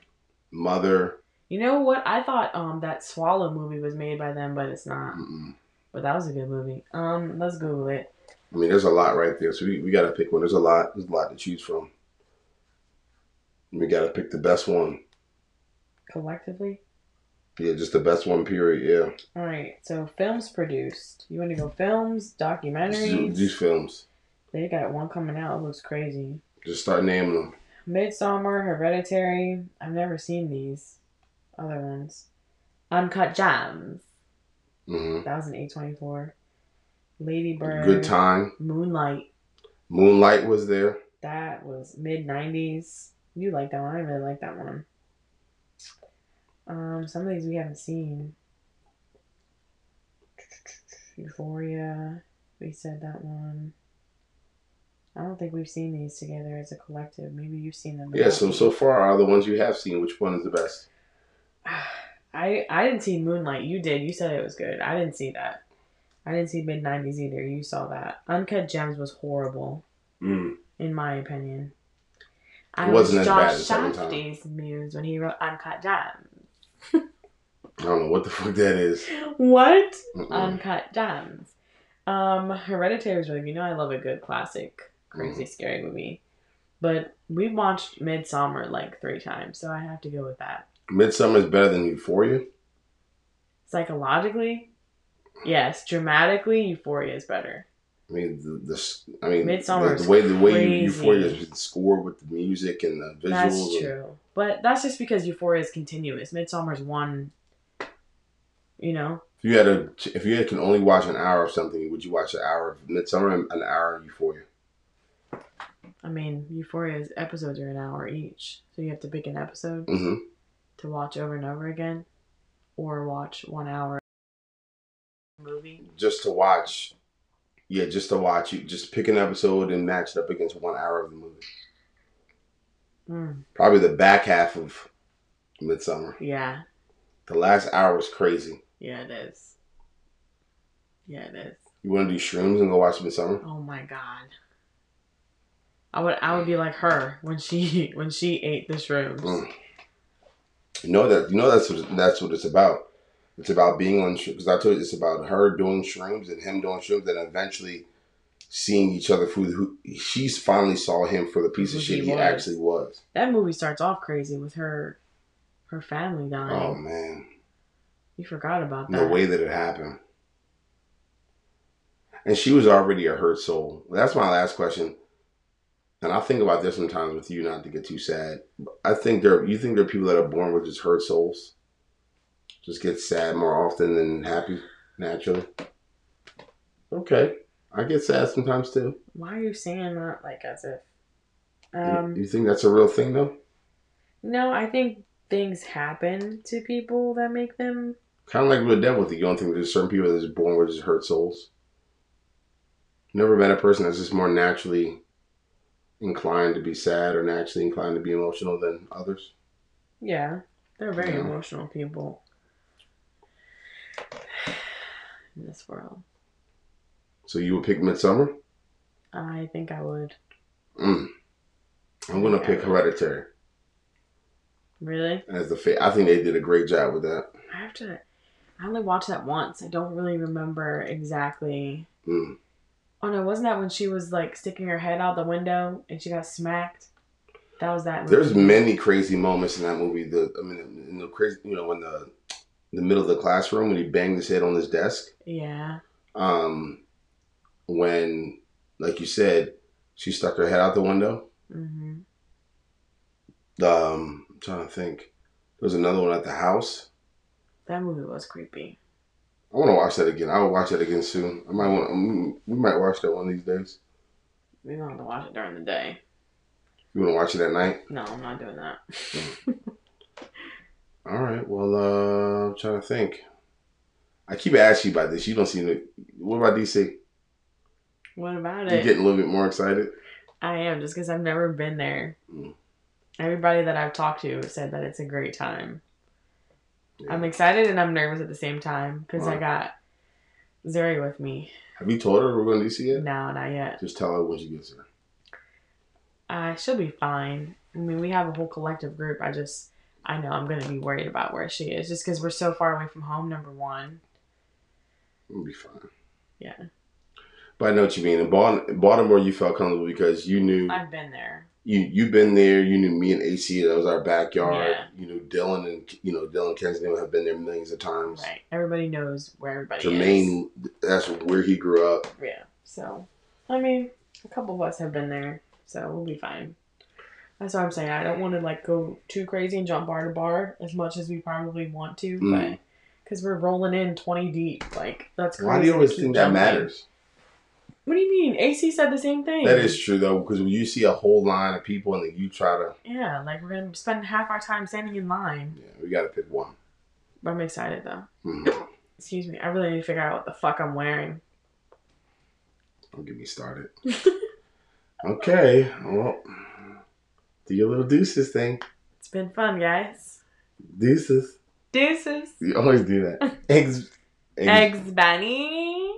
Mother. You know what? I thought um that Swallow movie was made by them, but it's not. Mm-mm. But that was a good movie. Um, let's Google it. I mean, there's a lot right there, so we, we got to pick one. There's a lot. There's a lot to choose from. We got to pick the best one. Collectively. Yeah, just the best one. Period. Yeah. All right. So films produced. You want to go films, documentaries? These films. They got one coming out. It looks crazy. Just start naming them. Midsommar, Hereditary. I've never seen these other ones. Uncut Gems. hmm That was an A twenty four. Lady Bird. Good time. Moonlight. Moonlight was there. That was mid nineties. You like that one? I really like that one. Um, some of these we haven't seen. Euphoria. We said that one. I don't think we've seen these together as a collective. Maybe you've seen them. Yeah. So so far, are the ones you have seen? Which one is the best? I I didn't see Moonlight. You did. You said it was good. I didn't see that. I didn't see mid nineties either. You saw that. Uncut Gems was horrible, Mm. in my opinion. It wasn't was as bad second time. Muse when he wrote Uncut Gems. I don't know what the fuck that is. What? Mm-mm. Uncut Gems. Um, Hereditary was really. You know, I love a good classic, crazy, Mm-hmm. scary movie. But we watched Midsommar like three times, so I have to go with that. Midsommar is better than Euphoria. Psychologically, yes. Dramatically, Euphoria is better. I mean, the, the I mean, Midsommar the, the way the way crazy. Euphoria is scored with the music and the visuals. That's and- true. But that's just because Euphoria is continuous. Midsommar's one. You know, If you had a, if you had, can only watch an hour of something, would you watch an hour of Midsommar and an hour of Euphoria? I mean, Euphoria's episodes are an hour each, so you have to pick an episode. hmm to watch over and over again or watch one hour movie. Just to watch, yeah, just to watch. You just pick an episode and match it up against one hour of the movie. Mm, Probably the back half of Midsommar. yeah, The last hour is crazy. yeah, it is. Yeah, it is. You want to do shrooms and go watch Midsommar? Oh my god. I would I would be like her when she when she ate the shrooms. Mm. You know that you know that's what that's what it's about. It's about being on because I told you it's about her doing shrooms and him doing shrooms, and eventually seeing each other through who she's finally saw him for the piece of shit he he actually was. That movie starts off crazy with her her family dying. Oh man, You forgot about that. the way that it happened, and she was already a hurt soul. That's my last question. And I think about this sometimes with you, not to get too sad. I think there, you think there are people that are born with just hurt souls, just get sad more often than happy naturally. Okay, I get sad sometimes too. Why are you saying that like as if You- um you think that's a real thing though? no, I think things happen to people that make them Kind of like with the devil thing. You don't think there's certain people that are born with just hurt souls? Never met a person that's just more naturally inclined to be sad or naturally inclined to be emotional than others. Yeah, they're very Yeah. emotional people in this world. So you would pick Midsommar? I think I would. Mm. I'm gonna pick Hereditary Really? as the fa- I think they did a great job with that. I have to. I only watched that once. I don't really remember exactly. Mm. Oh no, wasn't that when she was like sticking her head out the window and she got smacked? That was that. There's many crazy moments in that movie. The I mean, in the crazy, you know, when the the middle of the classroom when he banged his head on his desk. Yeah. Um, when, like you said, she stuck her head out the window. hmm Um, I'm trying to think. There's another one at the house. That movie was creepy. I want to watch that again. I will watch that again soon. I might want. We might watch that one these days. We don't have to watch it during the day. You want to watch it at night? No, I'm not doing that. All right. Well, uh, I'm trying to think. I keep asking you about this. You don't seem to. What about DC? what about it? You getting a little bit more excited? I am just because I've never been there. Mm. Everybody that I've talked to said that it's a great time. Yeah. I'm excited and I'm nervous at the same time because I got Zuri with me. Have you told her we're going to DC yet? No, not yet. Just tell her when she gets there. Uh, she'll be fine. I mean, we have a whole collective group. I just, I know I'm gonna be worried about where she is, just because we're so far away from home. Number one. It'll be fine. Yeah, But I know what you mean. In Baltimore, you felt comfortable because you knew I've been there. you you've been there. You knew me and AC. That was our backyard. Yeah. You knew Dylan and you know Dylan Kensington have been there millions of times. Right. Everybody knows where everybody is. Jermaine, that's where he grew up. Yeah. So, I mean, a couple of us have been there, so we'll be fine. That's what I'm saying. I don't want to like go too crazy and jump bar to bar as much as we probably want to, Mm. but because we're rolling in 20 deep, like that's crazy. Why do you always keep think that matters? What do you mean? AC said the same thing. That is true though, because when you see a whole line of people and then you try to, Yeah, like we're gonna spend half our time standing in line. yeah, we got to pick one. But I'm excited though. Mhm. Excuse me. I really need to figure out what the fuck I'm wearing. Don't get me started. okay, well, do your little deuces thing. It's been fun, guys. Deuces. Deuces. You always do that. Eggs. Eggs, Bunny.